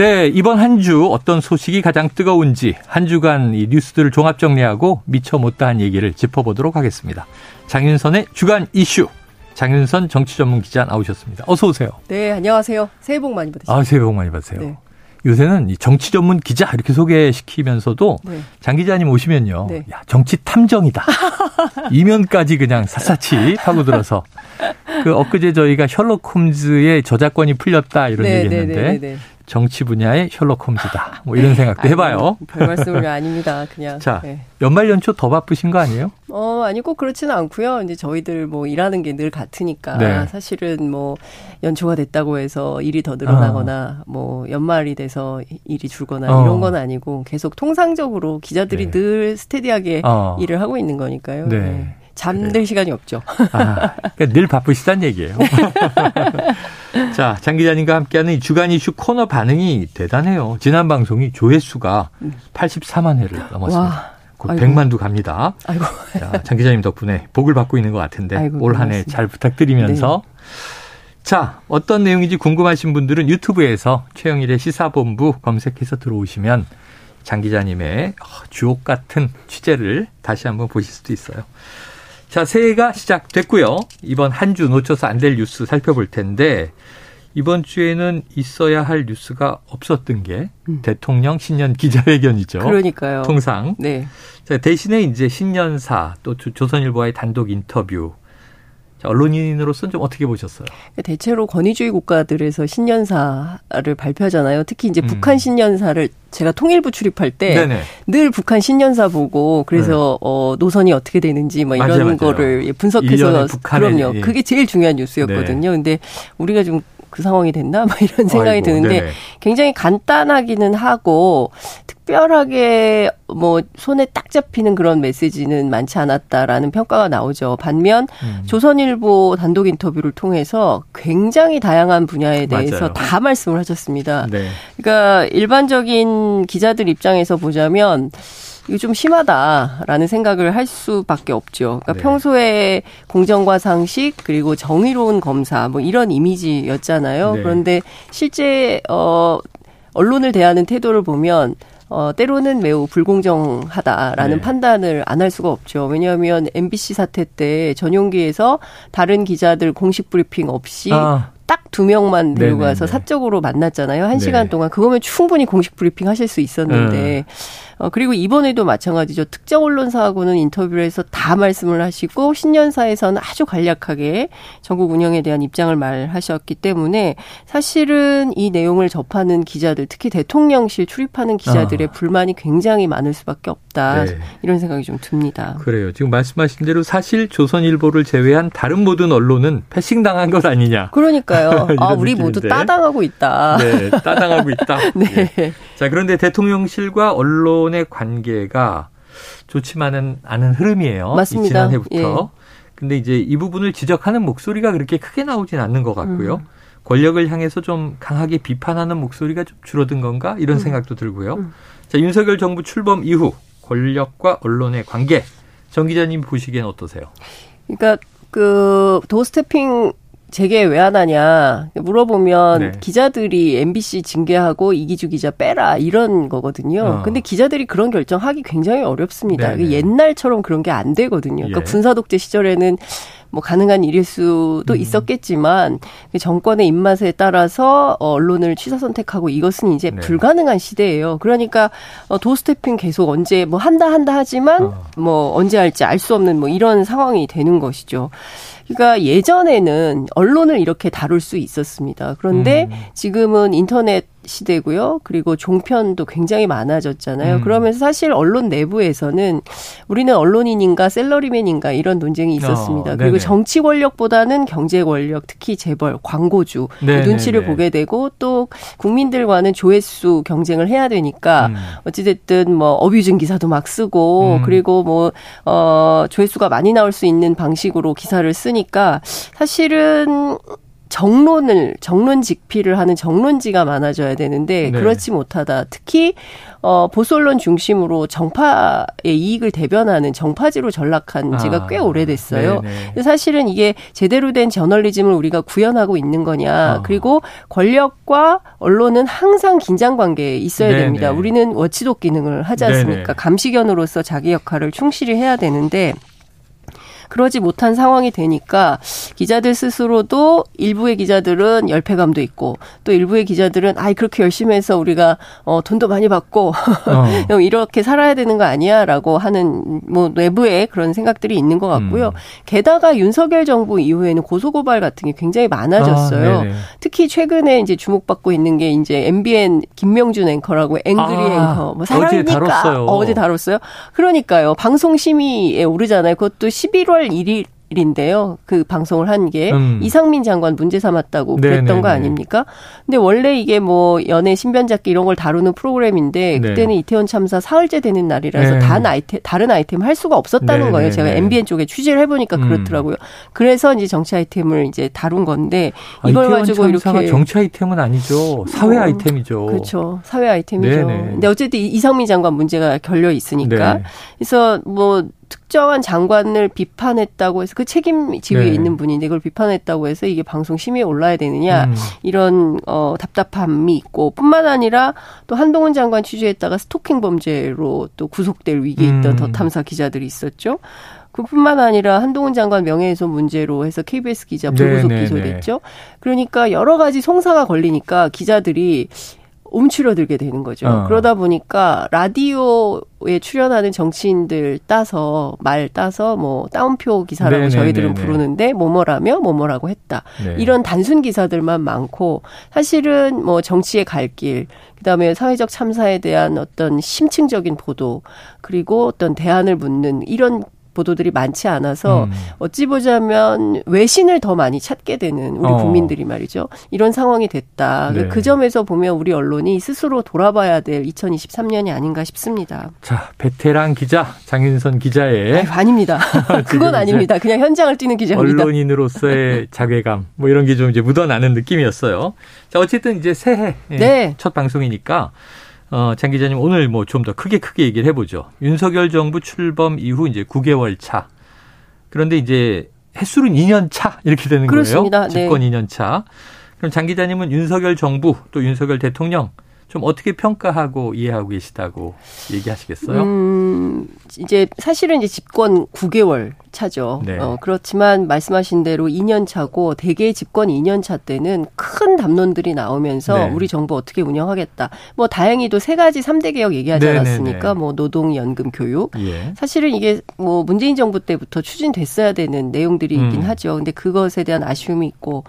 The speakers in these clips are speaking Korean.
네, 이번 한 주 어떤 소식이 가장 뜨거운지 한 주간 이 뉴스들을 종합 정리하고 미처 못다한 얘기를 짚어보도록 하겠습니다. 장윤선의 주간 이슈. 장윤선 정치 전문 기자 나오셨습니다. 어서 오세요. 네, 안녕하세요. 새해 복 많이 받으세요. 아, 새해 복 많이 받으세요. 네. 요새는 이 정치 전문 기자 이렇게 소개시키면서도 네. 장 기자님 오시면요. 네. 야, 정치 탐정이다. 이면까지 그냥 샅샅이 파고들어서 그 엊그제 저희가 셜록 홈즈의 저작권이 풀렸다 이런 네, 얘기 했는데 네, 네, 정치 분야의 셜록 홈즈다. 뭐 이런 생각도 해봐요. 별 말씀을 아닙니다. 그냥. 자, 네. 연말 연초 더 바쁘신 거 아니에요? 어, 아니 꼭 그렇지는 않고요. 이제 저희들 뭐 일하는 게 늘 같으니까 네. 사실은 뭐 연초가 됐다고 해서 일이 더 늘어나거나 어. 뭐 연말이 돼서 일이 줄거나 어. 이런 건 아니고 계속 통상적으로 기자들이 네. 늘 스테디하게 어. 일을 하고 있는 거니까요. 네. 네. 잠들. 시간이 없죠. 아, 그러니까 늘 바쁘시다는 얘기예요. 자, 장 기자님과 함께하는 이 주간 이슈 코너 반응이 대단해요. 지난 방송이 조회수가 84만 회를 넘었습니다. 와. 곧 100만도 갑니다. 아이고. 자, 장 기자님 덕분에 복을 받고 있는 것 같은데 올 한 해 잘 부탁드리면서 네. 자, 어떤 내용인지 궁금하신 분들은 유튜브에서 최영일의 시사본부 검색해서 들어오시면 장 기자님의 주옥 같은 취재를 다시 한번 보실 수도 있어요. 자, 새해가 시작됐고요. 이번 한 주 놓쳐서 안 될 뉴스 살펴볼 텐데 이번 주에는 있어야 할 뉴스가 없었던 게 음. 대통령 신년 기자회견이죠. 그러니까요. 통상. 네. 자, 대신에 이제 신년사 또 조선일보와의 단독 인터뷰 자, 언론인으로서는 좀 어떻게 보셨어요? 대체로 권위주의 국가들에서 신년사를 발표하잖아요. 특히 이제 음. 북한 신년사를 제가 통일부 출입할 때 늘 북한 신년사 보고 그래서 네. 어 노선이 어떻게 되는지 뭐 이런 맞아요, 거를 맞아요. 분석해서 그럼요. 예. 그게 제일 중요한 뉴스였거든요. 네. 근데 우리가 좀그 상황이 됐나? 막 이런 생각이 아이고, 드는데 네네. 굉장히 간단하기는 하고 특별하게 뭐 손에 딱 잡히는 그런 메시지는 많지 않았다라는 평가가 나오죠. 반면 음. 조선일보 단독 인터뷰를 통해서 굉장히 다양한 분야에 대해서 맞아요. 다 말씀을 하셨습니다. 네. 그러니까 일반적인 기자들 입장에서 보자면 이거 좀 심하다라는 생각을 할 수밖에 없죠. 그러니까 네. 평소에 공정과 상식 그리고 정의로운 검사 뭐 이런 이미지였잖아요. 네. 그런데 실제 어 언론을 대하는 태도를 보면 어, 때로는 매우 불공정하다라는 네. 판단을 안 할 수가 없죠. 왜냐하면 MBC 사태 때 전용기에서 다른 기자들 공식 브리핑 없이 아. 딱 두 명만 데리고 가서 사적으로 만났잖아요. 한 네. 시간 동안. 그거면 충분히 공식 브리핑 하실 수 있었는데. 음. 어, 그리고 이번에도 마찬가지죠. 특정 언론사하고는 인터뷰를 해서 다 말씀을 하시고 신년사에서는 아주 간략하게 전국 운영에 대한 입장을 말하셨기 때문에 사실은 이 내용을 접하는 기자들, 특히 대통령실 출입하는 기자들의 아. 불만이 굉장히 많을 수밖에 없다. 네. 이런 생각이 좀 듭니다. 그래요. 지금 말씀하신 대로 사실 조선일보를 제외한 다른 모든 언론은 패싱당한 것 아니냐. 그러니까요. 아, 우리 모두 따당하고 있다. 네, 따당하고 있다. 네. 네. 자, 그런데 대통령실과 언론 언론의 관계가 좋지만은 않은 흐름이에요. 맞습니다. 지난해부터. 예. 근데 이제 이 부분을 지적하는 목소리가 그렇게 크게 나오진 않는 것 같고요. 음. 권력을 향해서 좀 강하게 비판하는 목소리가 좀 줄어든 건가 이런 음. 생각도 들고요. 음. 자 윤석열 정부 출범 이후 권력과 언론의 관계 정 기자님 보시기엔 어떠세요? 그러니까 그 도스태핑 재개 왜 안 하냐 물어보면 네. 기자들이 MBC 징계하고 이기주 기자 빼라 이런 거거든요. 어. 근데 기자들이 그런 결정하기 굉장히 어렵습니다. 네, 네. 옛날처럼 그런 게 안 되거든요. 그러니까 예. 군사 독재 시절에는 뭐 가능한 일일 수도 음. 있었겠지만 그 정권의 입맛에 따라서 언론을 취사 선택하고 이것은 이제 네. 불가능한 시대예요. 그러니까 어, 도스태핑 계속 언제 뭐 한다 한다 하지만 어. 뭐 언제 할지 알 수 없는 뭐 이런 상황이 되는 것이죠. 그러니까 예전에는 언론을 이렇게 다룰 수 있었습니다. 그런데 음. 지금은 인터넷 시대고요. 그리고 종편도 굉장히 많아졌잖아요. 음. 그러면서 사실 언론 내부에서는 우리는 언론인인가 셀러리맨인가 이런 논쟁이 있었습니다. 어, 그리고 정치 권력보다는 경제 권력, 특히 재벌, 광고주 눈치를 보게 되고 또 국민들과는 조회수 경쟁을 해야 되니까 음. 어찌됐든 뭐 어뷰징 기사도 막 쓰고 음. 그리고 뭐 어, 조회수가 많이 나올 수 있는 방식으로 기사를 쓰니까 사실은 정론을 정론 직피를 하는 정론지가 많아져야 되는데 네. 그렇지 못하다. 특히 어 보수 언론 중심으로 정파의 이익을 대변하는 정파지로 전락한 지가 아, 꽤 오래됐어요. 네네. 사실은 이게 제대로 된 저널리즘을 우리가 구현하고 있는 거냐. 어. 그리고 권력과 언론은 항상 긴장 관계에 있어야 네네. 됩니다. 우리는 워치독 기능을 하지 않습니까? 네네. 감시견으로서 자기 역할을 충실히 해야 되는데 그러지 못한 상황이 되니까 기자들 스스로도 일부의 기자들은 열패감도 있고 또 일부의 기자들은 아이 그렇게 열심히 해서 우리가 어 돈도 많이 받고 어. 이렇게 살아야 되는 거 아니야라고 하는 뭐 내부에 그런 생각들이 있는 것 같고요. 음. 게다가 윤석열 정부 이후에는 고소고발 같은 게 굉장히 많아졌어요. 아, 특히 최근에 이제 주목받고 있는 게 이제 MBN 김명준 앵커라고 앵그리 아, 앵커 뭐 사랑입니까? 어제 다뤘어요. 어제 다뤘어요. 그러니까요. 방송 심의에 오르잖아요. 그것도 11월 8월 1일 인데요. 그 방송을 한게 음. 이상민 장관 문제 삼았다고 그랬던 네네네. 거 아닙니까? 근데 원래 이게 뭐 연애 신변잡기 이런 걸 다루는 프로그램인데 네. 그때는 이태원 참사 사흘째 되는 날이라서 네. 다른 아이템 다른 아이템 할 수가 없었다는 네네네. 거예요. 제가 MBN 쪽에 취재를 해보니까 음. 그렇더라고요. 그래서 이제 정치 아이템을 이제 다룬 건데 아, 이걸 아, 가지고 이렇게 정치 아이템은 아니죠. 사회 어, 아이템이죠. 그렇죠. 사회 아이템이죠. 네네. 근데 어쨌든 이상민 장관 문제가 결려 있으니까 네. 그래서 뭐 특정한 장관을 비판했다고 해서 그 책임 지위에 네. 있는 분인데 그걸 비판했다고 해서 이게 방송 심의에 올라야 되느냐 음. 이런 어 답답함이 있고 뿐만 아니라 또 한동훈 장관 취재했다가 스토킹 범죄로 또 구속될 위기에 있던 음. 더 탐사 기자들이 있었죠. 그뿐만 아니라 한동훈 장관 명예훼손 문제로 해서 KBS 기자 불구속 네, 네, 기소됐죠. 네. 그러니까 여러 가지 송사가 걸리니까 기자들이 움츠러들게 되는 거죠. 어. 그러다 보니까 라디오에 출연하는 정치인들 따서 말 따서 뭐 따옴표 기사라고 네네네네. 저희들은 부르는데 뭐뭐라며 뭐뭐라고 했다. 네. 이런 단순 기사들만 많고 사실은 뭐 정치의 갈 길, 그다음에 사회적 참사에 대한 어떤 심층적인 보도 그리고 어떤 대안을 묻는 이런 보도들이 많지 않아서 음. 어찌 보자면 외신을 더 많이 찾게 되는 우리 어. 국민들이 말이죠. 이런 상황이 됐다. 네. 그 점에서 보면 우리 언론이 스스로 돌아봐야 될 2023년이 아닌가 싶습니다. 자, 베테랑 기자 장윤선 기자의 아니, 아닙니다. 그건 아닙니다. 그냥 현장을 뛰는 기자입니다. 언론인으로서의 자괴감 뭐 이런 게 좀 이제 묻어나는 느낌이었어요. 자, 어쨌든 이제 새해 네. 첫 방송이니까 어, 장 기자님 오늘 뭐 좀 더 크게 크게 얘기를 해보죠. 윤석열 정부 출범 이후 이제 9개월 차. 그런데 이제 횟수는 2년 차 이렇게 되는 그렇습니다. 거예요. 집권 네. 2년 차. 그럼 장 기자님은 윤석열 정부 또 윤석열 대통령 좀 어떻게 평가하고 이해하고 계시다고 얘기하시겠어요? 음, 이제 사실은 이제 집권 9개월 차죠. 네. 어, 그렇지만 말씀하신 대로 2년 차고 대개 집권 2년 차 때는 큰 담론들이 나오면서 네. 우리 정부 어떻게 운영하겠다. 뭐 다행히도 세 가지 3대 개혁 얘기하지 네, 네 않았습니까? 네. 뭐 노동, 연금, 교육. 예. 사실은 이게 뭐 문재인 정부 때부터 추진됐어야 되는 내용들이긴 음. 하죠. 근데 그것에 대한 아쉬움이 있고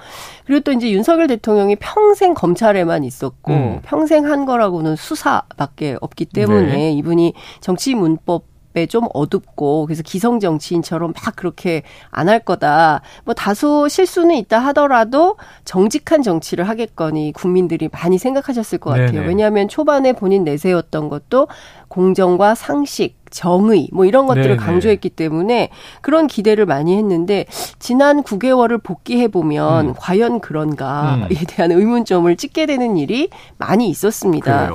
그리고 또 이제 윤석열 대통령이 평생 검찰에만 있었고 음. 평생 한 거라고는 수사밖에 없기 때문에 네. 이분이 정치 문법 좀 어둡고 그래서 기성 정치인처럼 막 그렇게 안 할 거다. 뭐 다소 실수는 있다 하더라도 정직한 정치를 하겠거니 국민들이 많이 생각하셨을 것 같아요. 네네. 왜냐하면 초반에 본인 내세웠던 것도 공정과 상식 정의 뭐 이런 것들을 네네. 강조했기 때문에 그런 기대를 많이 했는데 지난 9개월을 복귀해 보면 음. 과연 그런가에 음. 대한 의문점을 찍게 되는 일이 많이 있었습니다.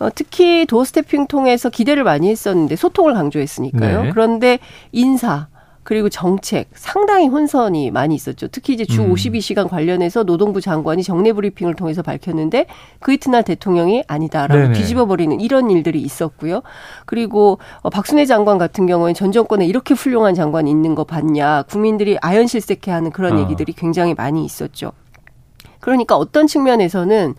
어, 특히 도어 스태핑 통해서 기대를 많이 했었는데 소통을 강조했으니까요. 네. 그런데 인사 그리고 정책 상당히 혼선이 많이 있었죠. 특히 이제 주 음. 52시간 관련해서 노동부 장관이 정례 브리핑을 통해서 밝혔는데 그 이튿날 대통령이 아니다라고 네네. 뒤집어 버리는 이런 일들이 있었고요. 그리고 어, 박순애 장관 같은 경우는 전 정권에 이렇게 훌륭한 장관이 있는 거 봤냐. 국민들이 아연실색해하는 그런 어. 얘기들이 굉장히 많이 있었죠. 그러니까 어떤 측면에서는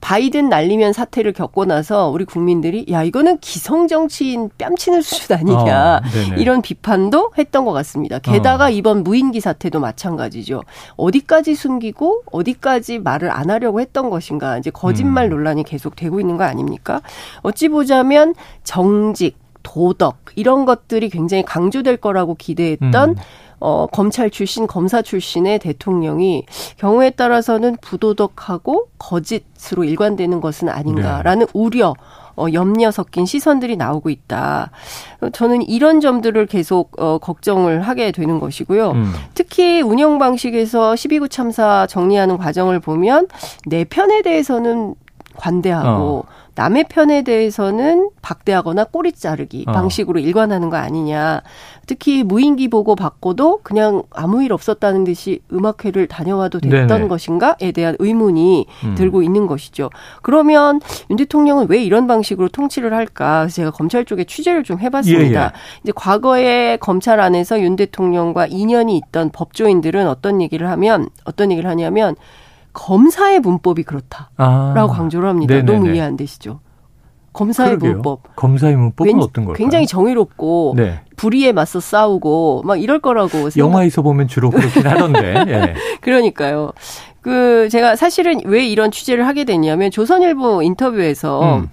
바이든 날리면 사태를 겪고 나서 우리 국민들이 야 이거는 기성 정치인 뺨치는 수준 아니냐 어, 이런 비판도 했던 것 같습니다. 게다가 어. 이번 무인기 사태도 마찬가지죠. 어디까지 숨기고 어디까지 말을 안 하려고 했던 것인가 이제 거짓말 음. 논란이 계속 되고 있는 거 아닙니까? 어찌 보자면 정직 도덕 이런 것들이 굉장히 강조될 거라고 기대했던 음. 어, 검찰 출신, 검사 출신의 대통령이 경우에 따라서는 부도덕하고 거짓으로 일관되는 것은 아닌가라는 네. 우려, 어, 염려 섞인 시선들이 나오고 있다. 저는 이런 점들을 계속 어, 걱정을 하게 되는 것이고요. 음. 특히 운영 방식에서 12구 참사 정리하는 과정을 보면 내 편에 대해서는 관대하고 어. 남의 편에 대해서는 박대하거나 꼬리 자르기 어. 방식으로 일관하는 거 아니냐. 특히 무인기 보고 받고도 그냥 아무 일 없었다는 듯이 음악회를 다녀와도 됐던 네네. 것인가에 대한 의문이 음. 들고 있는 것이죠. 그러면 윤 대통령은 왜 이런 방식으로 통치를 할까? 그래서 제가 검찰 쪽에 취재를 좀 해봤습니다. 예, 예. 이제 과거에 검찰 안에서 윤 대통령과 인연이 있던 법조인들은 어떤 얘기를 하면 어떤 얘기를 하냐면 검사의 문법이 그렇다라고 아. 강조를 합니다. 네네네. 너무 이해 안 되시죠? 검사의 그러게요. 문법. 검사의 문법은 왠, 어떤 걸까요? 굉장히 정의롭고 네. 불의에 맞서 싸우고 막 이럴 거라고 영화에서 보면 주로 그렇긴 하던데. 예. 그러니까요. 그 제가 사실은 왜 이런 취재를 하게 됐냐면 조선일보 인터뷰에서 음.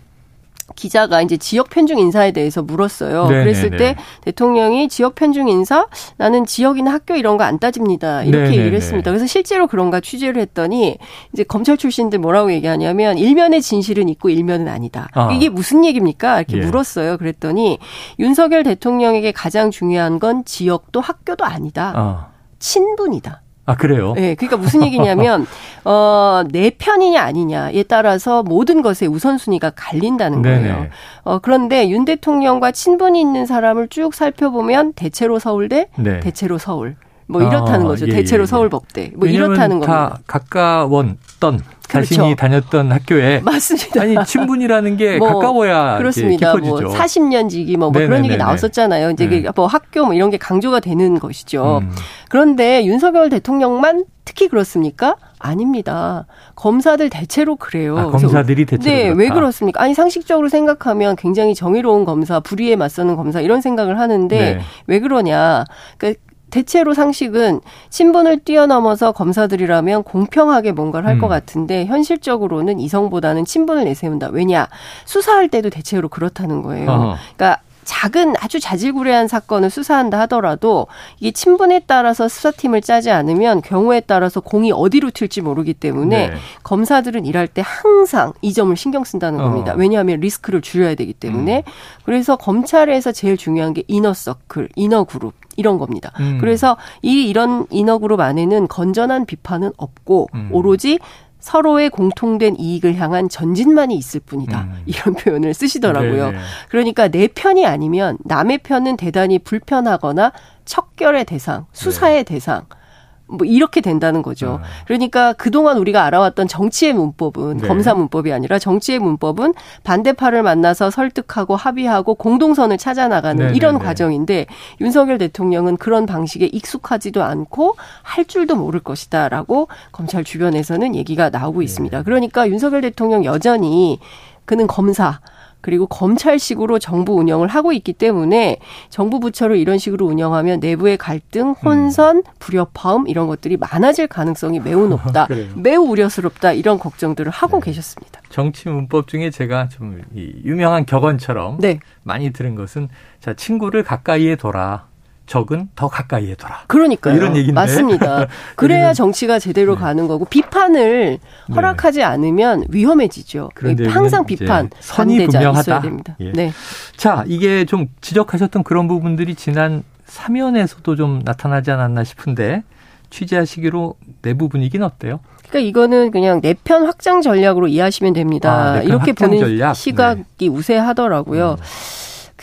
기자가 이제 지역 편중 인사에 대해서 물었어요. 네네네. 그랬을 네, 때 네. 대통령이 지역 편중 인사 나는 지역이나 학교 이런 거 안 따집니다. 이렇게 네네네. 얘기를 네, 했습니다. 그래서 실제로 그런가 취재를 했더니 이제 검찰 출신들 뭐라고 얘기하냐면 일면의 진실은 있고 일면은 아니다. 아. 이게 무슨 얘기입니까? 이렇게 예. 물었어요. 그랬더니 윤석열 대통령에게 가장 중요한 건 지역도 학교도 아니다. 아. 친분이다. 아, 그래요? 네. 그러니까 무슨 얘기냐면, 어, 내 편이냐 아니냐에 따라서 모든 것의 우선순위가 갈린다는 거예요. 네네. 어, 그런데 윤 대통령과 친분이 있는 사람을 쭉 살펴보면 대체로 서울대, 네. 대체로 서울. 뭐 이렇다는 아, 거죠. 예, 대체로 예, 서울법대. 뭐 이렇다는 겁니다. 다 가까웠던 자신이 그렇죠. 다녔던 학교에 맞습니다. 아니 친분이라는 게 뭐, 가까워야 그렇습니다. 깊어지죠. 뭐 40년 지기 뭐, 뭐 그런 얘기 나왔었잖아요. 이제 네. 뭐 학교 뭐 이런 게 강조가 되는 것이죠. 음. 그런데 윤석열 대통령만 특히 그렇습니까? 아닙니다. 검사들 대체로 그래요. 아, 검사들이 대체로 네, 그렇다. 왜 그렇습니까? 아니 상식적으로 생각하면 굉장히 정의로운 검사, 불의에 맞서는 검사 이런 생각을 하는데 네. 왜 그러냐? 그러니까 대체로 상식은 신분을 뛰어넘어서 검사들이라면 공평하게 뭔가를 할것 음. 같은데 현실적으로는 이성보다는 친분을 내세운다. 왜냐? 수사할 때도 대체로 그렇다는 거예요. 어허. 그러니까 작은 아주 자질구레한 사건을 수사한다 하더라도 이게 친분에 따라서 수사팀을 짜지 않으면 경우에 따라서 공이 어디로 튈지 모르기 때문에 네. 검사들은 일할 때 항상 이 점을 신경 쓴다는 겁니다. 어. 왜냐하면 리스크를 줄여야 되기 때문에. 음. 그래서 검찰에서 제일 중요한 게 이너 서클, 이너 그룹 이런 겁니다. 음. 그래서 이 이런 이너 그룹 안에는 건전한 비판은 없고 음. 오로지 서로의 공통된 이익을 향한 전진만이 있을 뿐이다. 음. 이런 표현을 쓰시더라고요. 네네. 그러니까 내 편이 아니면 남의 편은 대단히 불편하거나 척결의 대상, 수사의 네. 대상, 뭐 이렇게 된다는 거죠. 아. 그러니까 그동안 우리가 알아왔던 정치의 문법은 네. 검사 문법이 아니라 정치의 문법은 반대파를 만나서 설득하고 합의하고 공동선을 찾아 나가는 네, 이런 네, 네, 과정인데 윤석열 대통령은 그런 방식에 익숙하지도 않고 할 줄도 모를 것이다라고 검찰 주변에서는 얘기가 나오고 네. 있습니다. 그러니까 윤석열 대통령 여전히 그는 검사 그리고 검찰식으로 정부 운영을 하고 있기 때문에 정부 부처를 이런 식으로 운영하면 내부의 갈등, 혼선, 불협화음 이런 것들이 많아질 가능성이 매우 높다. 매우 우려스럽다. 이런 걱정들을 하고 네. 계셨습니다. 정치 문법 중에 제가 좀 유명한 격언처럼 네. 많이 들은 것은 자, 친구를 가까이에 둬라. 적은 더 가까이에 둬라. 그러니까요. 이런 얘기인데. 맞습니다. 그래야 정치가 제대로 네. 가는 거고 비판을 네. 허락하지 네. 않으면 위험해지죠. 항상 비판, 선이 분명하다. 됩니다. 예. 네. 자, 이게 좀 지적하셨던 그런 부분들이 지난 사면에서도 좀 나타나지 않았나 싶은데 취재하시기로 내부 분위기는 어때요? 그러니까 이거는 그냥 내편 확장 전략으로 이해하시면 됩니다. 아, 이렇게 보는 전략? 시각이 네. 우세하더라고요. 음.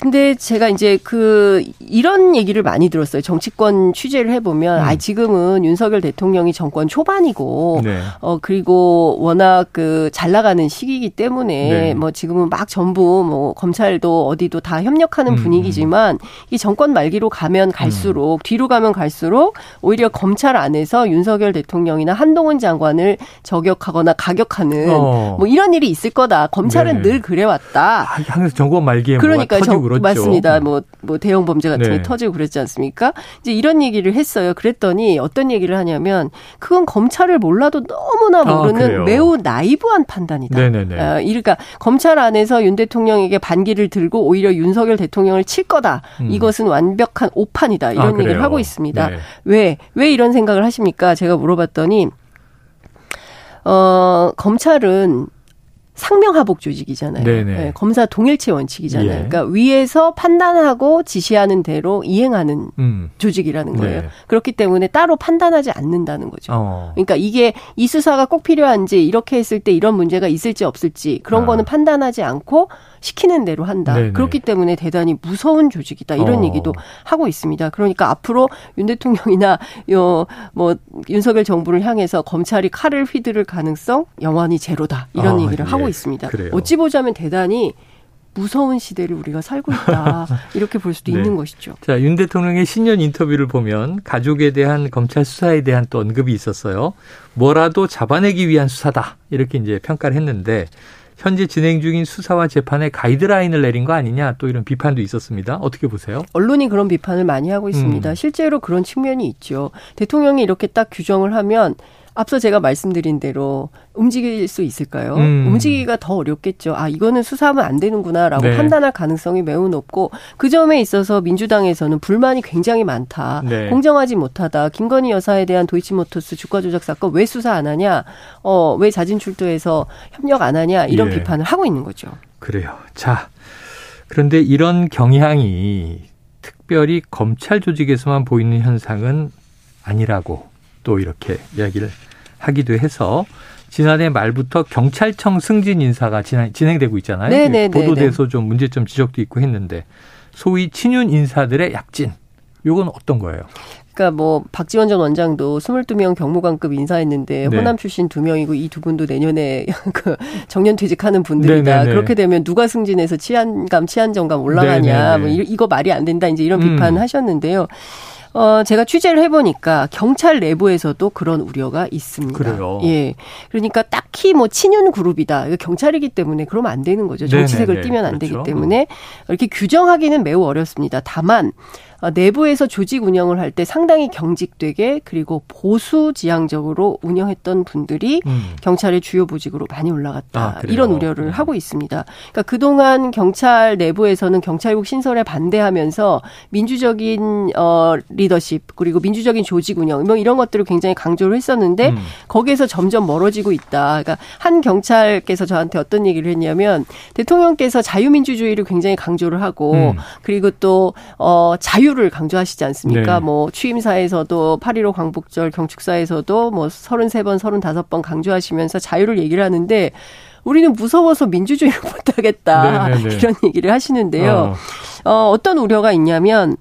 근데 제가 이제 그 이런 얘기를 많이 들었어요. 정치권 취재를 해보면 음. 아 지금은 윤석열 대통령이 정권 초반이고 네. 어 그리고 워낙 그 잘 나가는 시기이기 때문에 네. 뭐 지금은 막 전부 뭐 검찰도 어디도 다 협력하는 음. 분위기지만 이 정권 말기로 가면 갈수록 음. 뒤로 가면 갈수록 오히려 검찰 안에서 윤석열 대통령이나 한동훈 장관을 저격하거나 가격하는 어. 뭐 이런 일이 있을 거다. 검찰은 네. 늘 그래왔다. 아, 항상 정권 말기에 그러니까 터지고 그렇죠. 맞습니다. 뭐, 뭐 대형 범죄 같은 네. 게 터지고 그랬지 않습니까? 이제 이런 얘기를 했어요. 그랬더니 어떤 얘기를 하냐면 그건 검찰을 몰라도 너무나 아, 모르는 아, 매우 나이브한 판단이다. 네네네. 어, 그러니까 검찰 안에서 윤 대통령에게 반기를 들고 오히려 윤석열 대통령을 칠 거다. 음. 이것은 완벽한 오판이다. 이런 아, 얘기를 하고 있습니다. 네. 왜? 왜 이런 생각을 하십니까? 제가 물어봤더니 어, 검찰은 상명하복 조직이잖아요. 네, 검사 동일체 원칙이잖아요. 예. 그러니까 위에서 판단하고 지시하는 대로 이행하는 음. 조직이라는 거예요. 네. 그렇기 때문에 따로 판단하지 않는다는 거죠. 어. 그러니까 이게 이 수사가 꼭 필요한지 이렇게 했을 때 이런 문제가 있을지 없을지 그런 아. 거는 판단하지 않고 시키는 대로 한다. 네네. 그렇기 때문에 대단히 무서운 조직이다. 이런 어. 얘기도 하고 있습니다. 그러니까 앞으로 윤 대통령이나 요뭐 윤석열 정부를 향해서 검찰이 칼을 휘두를 가능성 영원히 제로다. 이런 아, 얘기를 예. 하고 있습니다. 그래요. 어찌 보자면 대단히 무서운 시대를 우리가 살고 있다. 이렇게 볼 수도 네. 있는 것이죠. 자, 윤 대통령의 신년 인터뷰를 보면 가족에 대한 검찰 수사에 대한 또 언급이 있었어요. 뭐라도 잡아내기 위한 수사다. 이렇게 이제 평가를 했는데 현재 진행 중인 수사와 재판에 가이드라인을 내린 거 아니냐 또 이런 비판도 있었습니다. 어떻게 보세요? 언론이 그런 비판을 많이 하고 있습니다. 음. 실제로 그런 측면이 있죠. 대통령이 이렇게 딱 규정을 하면 앞서 제가 말씀드린 대로 움직일 수 있을까요? 음. 움직이기가 더 어렵겠죠. 아, 이거는 수사하면 안 되는구나라고 네. 판단할 가능성이 매우 높고 그 점에 있어서 민주당에서는 불만이 굉장히 많다. 네. 공정하지 못하다. 김건희 여사에 대한 도이치모터스 주가 조작 사건 왜 수사 안 하냐? 어, 왜 자진 출두해서 협력 안 하냐? 이런 예. 비판을 하고 있는 거죠. 그래요. 자. 그런데 이런 경향이 특별히 검찰 조직에서만 보이는 현상은 아니라고 또 이렇게 이야기를 하기도 해서 지난해 말부터 경찰청 승진 인사가 진행 되고 있잖아요. 네네네 네, 네, 보도돼서 네. 좀 문제점 지적도 있고 했는데 소위 친윤 인사들의 약진. 요건 어떤 거예요? 그러니까 뭐 박지원 전 원장도 22명 경무관급 인사했는데 네. 호남 출신 2명이고 이 두 분도 내년에 그 정년 퇴직하는 분들이다. 네네네. 그렇게 되면 누가 승진해서 치안감, 치안정감 올라가냐. 네네네. 뭐 이거 말이 안 된다. 이제 이런 음. 비판 하셨는데요. 어, 제가 취재를 해보니까 경찰 내부에서도 그런 우려가 있습니다. 그래요. 예. 그러니까 딱히 뭐 친윤 그룹이다. 경찰이기 때문에 그러면 안 되는 거죠. 정치색을 띠면 안 그렇죠. 되기 때문에 이렇게 규정하기는 매우 어렵습니다. 다만 어, 내부에서 조직 운영을 할 때 상당히 경직되게 그리고 보수 지향적으로 운영했던 분들이 음. 경찰의 주요 보직으로 많이 올라갔다. 아, 이런 우려를 음. 하고 있습니다. 그러니까 그동안 경찰 내부에서는 경찰국 신설에 반대하면서 민주적인 어 리더십 그리고 민주적인 조직 운영 뭐 이런 것들을 굉장히 강조를 했었는데 음. 거기에서 점점 멀어지고 있다. 그러니까 한 경찰께서 저한테 어떤 얘기를 했냐면 대통령께서 자유민주주의를 굉장히 강조를 하고 음. 그리고 또 어 자유 자유를 강조하시지 않습니까? 네. 뭐 취임사에서도 8.15 광복절 경축사에서도 뭐 33번, 35번 강조하시면서 자유를 얘기를 하는데 우리는 무서워서 민주주의를 못하겠다. 네네네. 네, 네. 이런 얘기를 하시는데요. 어. 어, 어떤 우려가 있냐면,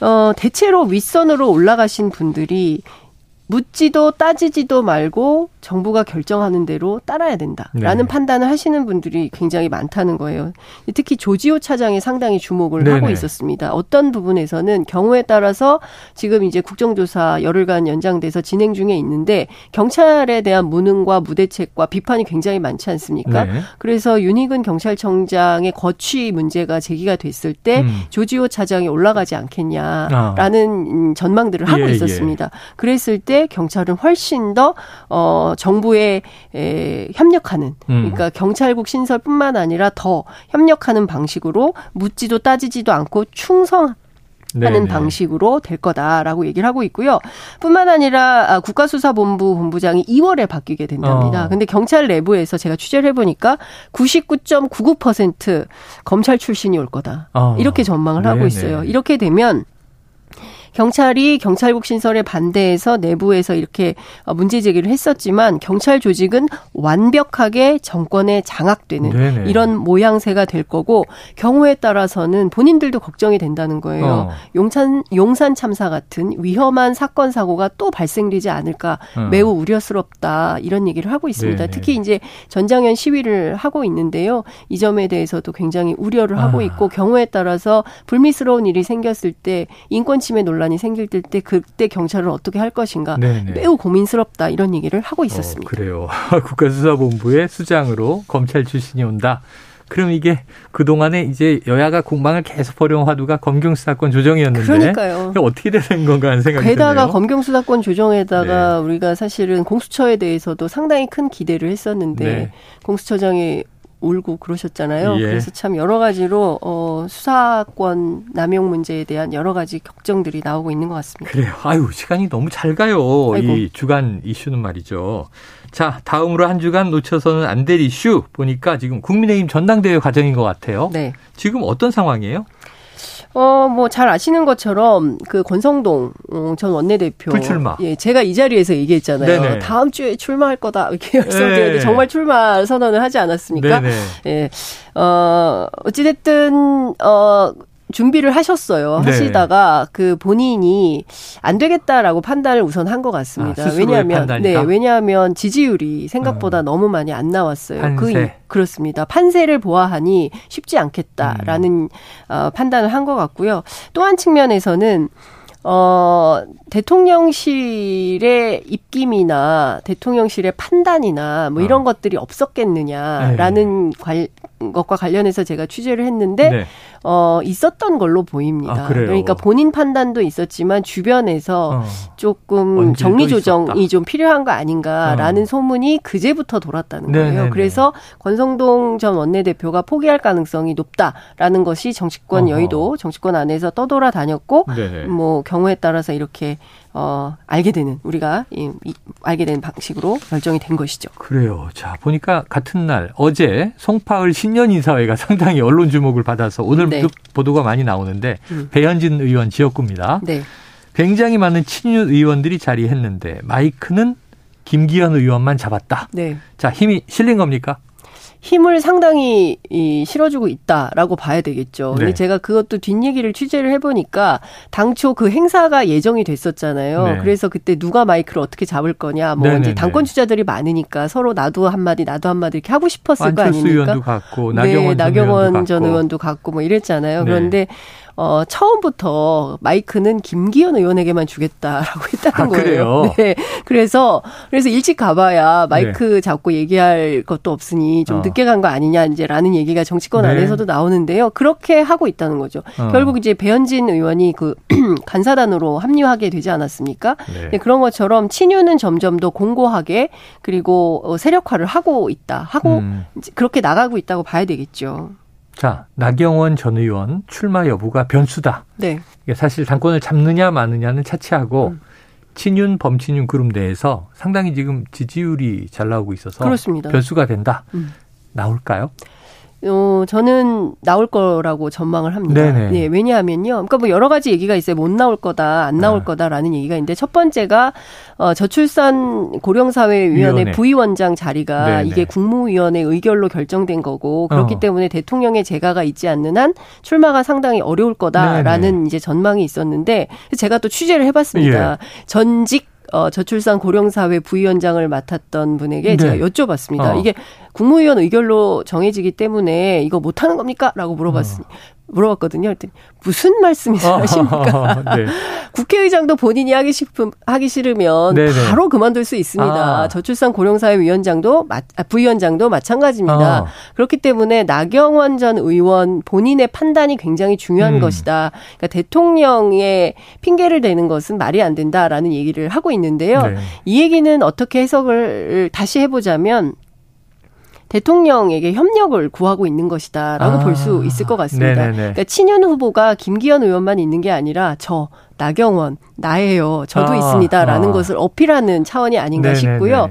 어, 대체로 윗선으로 올라가신 분들이 묻지도 따지지도 말고 정부가 결정하는 대로 따라야 된다라는 네. 판단을 하시는 분들이 굉장히 많다는 거예요. 특히 조지호 차장이 상당히 주목을 네네. 하고 있었습니다. 어떤 부분에서는 경우에 따라서 지금 이제 국정조사 열흘간 연장돼서 진행 중에 있는데 경찰에 대한 무능과 무대책과 비판이 굉장히 많지 않습니까? 네. 그래서 윤희근 경찰청장의 거취 문제가 제기가 됐을 때 음. 조지호 차장이 올라가지 않겠냐라는 아. 전망들을 하고 예, 예. 있었습니다. 예. 그랬을 때 경찰은 훨씬 더 어, 정부에 에, 협력하는 음. 그러니까 경찰국 신설뿐만 아니라 더 협력하는 방식으로 묻지도 따지지도 않고 충성 하는 네네. 방식으로 될 거다라고 얘기를 하고 있고요. 뿐만 아니라 아, 국가수사본부 본부장이 2월에 바뀌게 된답니다. 어. 근데 경찰 내부에서 제가 취재를 해보니까 99.99% 검찰 출신이 올 거다. 어. 이렇게 전망을 네네. 하고 있어요. 이렇게 되면 경찰이 경찰국 신설에 반대해서 내부에서 이렇게 어, 문제 제기를 했었지만 경찰 조직은 완벽하게 정권에 장악되는 네네. 이런 모양새가 될 거고 경우에 따라서는 본인들도 걱정이 된다는 거예요. 어. 용산 용산 참사 같은 위험한 사건 사고가 또 발생되지 않을까 어. 매우 우려스럽다 이런 얘기를 하고 있습니다. 네네. 특히 이제 전장현 시위를 하고 있는데요. 이 점에 대해서도 굉장히 우려를 하고 아. 있고 경우에 따라서 불미스러운 일이 생겼을 때 인권 침해 논란 이 생길 때 그때 경찰은 어떻게 할 것인가 네네. 매우 고민스럽다 이런 얘기를 하고 어, 있었습니다. 어, 그래요. 국가수사본부의 수장으로 검찰 출신이 온다. 그럼 이게 그동안에 이제 여야가 공방을 계속 벌여온 화두가 검경 수사권 조정이었는데 그러니까요. 어떻게 되는 건가 하는 생각이 게다가 드네요. 검경 수사권 조정에다가 네. 우리가 사실은 공수처에 대해서도 상당히 큰 기대를 했었는데 네. 공수처장이 울고 그러셨잖아요. 예. 그래서 참 여러 가지로 어, 수사권 남용 문제에 대한 여러 가지 걱정들이 나오고 있는 것 같습니다. 그래요. 아유 시간이 너무 잘 가요. 아이고. 이 주간 이슈는 말이죠. 자 다음으로 한 주간 놓쳐서는 안 될 이슈 보니까 지금 국민의힘 전당대회 과정인 것 같아요. 네. 지금 어떤 상황이에요? 어, 뭐, 잘 아시는 것처럼, 그, 권성동 어, 전 원내대표. 불출마. 예, 제가 이 자리에서 얘기했잖아요. 네네. 다음 주에 출마할 거다. 이렇게 말씀드렸는데, 네. 정말 출마 선언을 하지 않았습니까? 네네. 예. 어, 어찌됐든, 어, 준비를 하셨어요. 네. 하시다가 그 본인이 안 되겠다라고 판단을 우선 한 것 같습니다. 아, 왜냐하면 네, 왜냐하면 지지율이 생각보다 음. 너무 많이 안 나왔어요. 그 판세. 그 그렇습니다. 판세를 보아하니 쉽지 않겠다라는 음. 어, 판단을 한 것 같고요. 또 한 측면에서는 어, 대통령실의 입김이나 대통령실의 판단이나 뭐 이런 어. 것들이 없었겠느냐라는 네. 관, 것과 관련해서 제가 취재를 했는데 네. 어 있었던 걸로 보입니다. 아, 그러니까 본인 판단도 있었지만 주변에서 어. 조금 정리 조정이 좀 필요한 거 아닌가라는 어. 소문이 그제부터 돌았다는 거예요. 네네네. 그래서 권성동 전 원내대표가 포기할 가능성이 높다라는 것이 정치권 어허. 여의도 정치권 안에서 떠돌아 다녔고 네네. 뭐 경우에 따라서 이렇게 어, 알게 되는 우리가 이, 이, 알게 되는 방식으로 결정이 된 것이죠. 그래요. 자 보니까 같은 날 어제 송파을 신년 인사회가 상당히 언론 주목을 받아서 오늘 네. 보도가 많이 나오는데 음. 배현진 의원 지역구입니다. 네. 굉장히 많은 친윤 의원들이 자리했는데 마이크는 김기현 의원만 잡았다. 네. 자 힘이 실린 겁니까? 힘을 상당히 이 실어주고 있다라고 봐야 되겠죠. 네. 근데 제가 그것도 뒷얘기를 취재를 해보니까 당초 그 행사가 예정이 됐었잖아요. 네. 그래서 그때 누가 마이크를 어떻게 잡을 거냐, 뭐 네네네. 이제 당권 주자들이 많으니까 서로 나도 한마디 나도 한마디 이렇게 하고 싶었을 거 아닙니까? 의원도 갖고 나경원, 네, 나경원 전 의원도 갖고 뭐 이랬잖아요. 네. 그런데 어, 처음부터 마이크는 김기현 의원에게만 주겠다라고 했다는 아, 거예요. 네. 그래서, 그래서 일찍 가봐야 마이크 네. 잡고 얘기할 것도 없으니 좀 어. 늦게 간 거 아니냐, 이제라는 얘기가 정치권 네. 안에서도 나오는데요. 그렇게 하고 있다는 거죠. 어. 결국 이제 배현진 의원이 그 간사단으로 합류하게 되지 않았습니까? 네. 네. 그런 것처럼 친유는 점점 더 공고하게 그리고 어, 세력화를 하고 있다. 하고 음. 그렇게 나가고 있다고 봐야 되겠죠. 자, 나경원 전 의원 출마 여부가 변수다. 네. 이게 사실 당권을 잡느냐 마느냐는 차치하고 음. 친윤 범친윤 그룹 내에서 상당히 지금 지지율이 잘 나오고 있어서 그렇습니다. 변수가 된다. 음. 나올까요? 어, 저는 나올 거라고 전망을 합니다. 네네. 네, 왜냐하면요. 그러니까 뭐 여러 가지 얘기가 있어요. 못 나올 거다, 안 나올 네. 거다라는 얘기가 있는데 첫 번째가 어, 저출산 고령사회위원회 부위원장 자리가 네네. 이게 국무위원회 의결로 결정된 거고 그렇기 어. 때문에 대통령의 재가가 있지 않는 한 출마가 상당히 어려울 거다라는 네네. 이제 전망이 있었는데 제가 또 취재를 해봤습니다. 예. 전직 어, 저출산 고령사회 부위원장을 맡았던 분에게 네. 제가 여쭤봤습니다. 어. 이게 국무위원 의결로 정해지기 때문에 이거 못하는 겁니까? 라고 물어봤으니, 어. 물어봤거든요. 그랬더니 무슨 말씀이십니까? 네. 국회의장도 본인이 하기 싶음 하기 싫으면 네네. 바로 그만둘 수 있습니다. 아. 저출산 고령사회 위원장도 아, 부위원장도 마찬가지입니다. 어. 그렇기 때문에 나경원 전 의원 본인의 판단이 굉장히 중요한 음. 것이다. 그러니까 대통령의 핑계를 대는 것은 말이 안 된다라는 얘기를 하고 있는데요. 네. 이 얘기는 어떻게 해석을 다시 해보자면 대통령에게 협력을 구하고 있는 것이다라고 아, 볼수 있을 것 같습니다. 네네네. 그러니까 친윤 후보가 김기현 의원만 있는 게 아니라 저 나경원 나예요. 저도 아, 있습니다라는 아. 것을 어필하는 차원이 아닌가 네네네. 싶고요.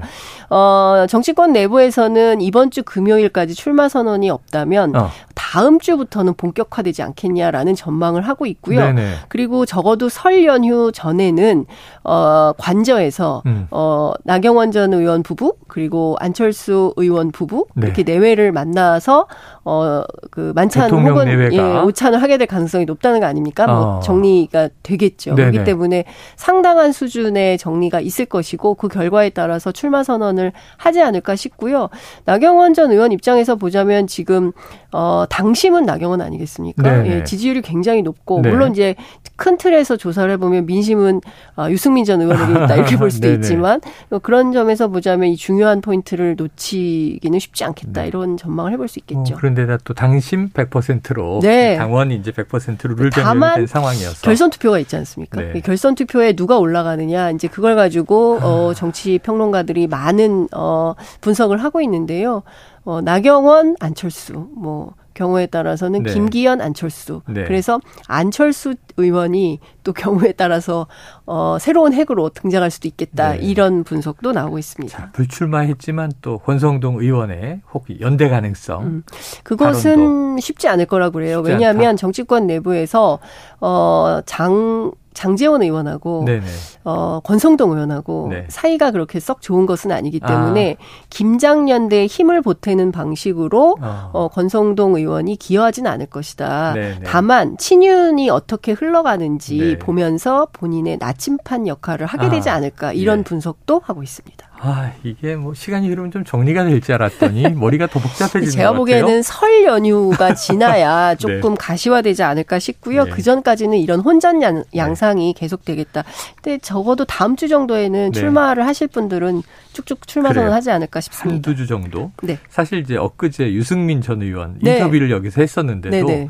어, 정치권 내부에서는 이번 주 금요일까지 출마 선언이 없다면 어. 다음 주부터는 본격화되지 않겠냐라는 전망을 하고 있고요. 네네. 그리고 적어도 설 연휴 전에는 어, 관저에서 음. 어, 나경원 전 의원 부부 그리고 안철수 의원 부부 네. 이렇게 내외를 만나서 어, 그 만찬 혹은 예, 오찬을 하게 될 가능성이 높다는 거 아닙니까? 뭐 어. 뭐 정리가 되겠죠. 네네. 그렇기 때문에 상당한 수준의 정리가 있을 것이고 그 결과에 따라서 출마 선언을 하지 않을까 싶고요. 나경원 전 의원 입장에서 보자면 지금 어 당심은 나경원 아니겠습니까? 예, 지지율이 굉장히 높고 네. 물론 이제 큰 틀에서 조사를 해보면 민심은 어, 유승민 전 의원에게 있다 이렇게 볼 수도 있지만 그런 점에서 보자면 이 중요한 포인트를 놓치기는 쉽지 않겠다 네. 이런 전망을 해볼 수 있겠죠. 어, 그런데다 또 당심 100%로 네. 당원이 이제 100%로 룰 변경된 상황이어서 결선 투표가 있지 않습니까? 네. 결선 투표에 누가 올라가느냐 이제 그걸 가지고 어, 아. 정치 평론가들이 많은 어, 분석을 하고 있는데요. 어, 나경원, 안철수, 뭐 경우에 따라서는 네. 김기현, 안철수. 네. 그래서 안철수 의원이 또 경우에 따라서 어 새로운 핵으로 등장할 수도 있겠다. 네. 이런 분석도 나오고 있습니다. 자, 불출마했지만 또 권성동 의원의 혹 연대 가능성. 음, 그것은 쉽지 않을 거라고 그래요. 왜냐하면 정치권 내부에서 어 장 장재원 의원하고 네네. 어 권성동 의원하고 네. 사이가 그렇게 썩 좋은 것은 아니기 때문에 아. 김장연대에 힘을 보태는 방식으로 어. 어 권성동 의원이 기여하지는 않을 것이다. 네네. 다만 친윤이 어떻게 흘러가는지 네. 보면서 본인의 나침판 역할을 하게 되지 아. 않을까 이런 네. 분석도 하고 있습니다. 아, 이게 뭐 시간이 흐르면 좀 정리가 될 줄 알았더니 머리가 더 복잡해지는 제가 보기에는 설 연휴가 지나야 네. 조금 네. 가시화되지 않을까 싶고요. 네. 그 전까지는 이런 혼전 양, 네. 양상이 네. 계속되겠다. 근데 적어도 다음 주 정도에는 네. 출마를 하실 분들은 쭉쭉 출마 선언하지 않을까 싶습니다. 한두 주 정도. 네. 사실 이제 엊그제 유승민 전 의원 인터뷰를 여기서 했었는데도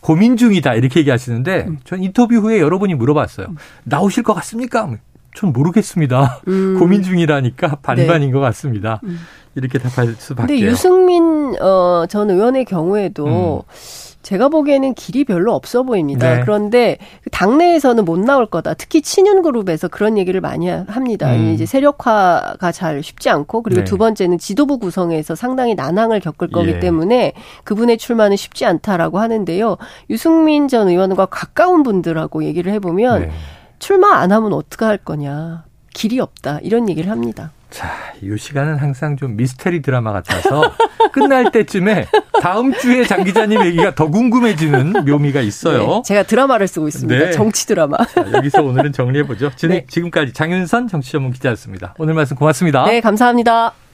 고민 중이다 이렇게 얘기하시는데 음. 전 인터뷰 후에 여러분이 물어봤어요. 음. 나오실 것 같습니까? 전 모르겠습니다. 음. 고민 중이라니까 반반인 네. 것 같습니다. 음. 이렇게 답할 수밖에. 근데 유승민 어, 전 의원의 경우에도 음. 제가 보기에는 길이 별로 없어 보입니다. 네. 그런데 당내에서는 못 나올 거다. 특히 친윤 그룹에서 그런 얘기를 많이 합니다. 음. 이제 세력화가 잘 쉽지 않고 그리고 네. 두 번째는 지도부 구성에서 상당히 난항을 겪을 거기 예. 때문에 그분의 출마는 쉽지 않다라고 하는데요. 유승민 전 의원과 가까운 분들하고 얘기를 해보면. 네. 출마 안 하면 어떻게 할 거냐. 길이 없다. 이런 얘기를 합니다. 자, 이 시간은 항상 좀 미스테리 드라마 같아서 끝날 때쯤에 다음 주에 장 기자님 얘기가 더 궁금해지는 묘미가 있어요. 네, 제가 드라마를 쓰고 있습니다. 네. 정치 드라마. 자, 여기서 오늘은 정리해보죠. 네. 지금까지 장윤선 정치 전문 기자였습니다. 오늘 말씀 고맙습니다. 네, 감사합니다.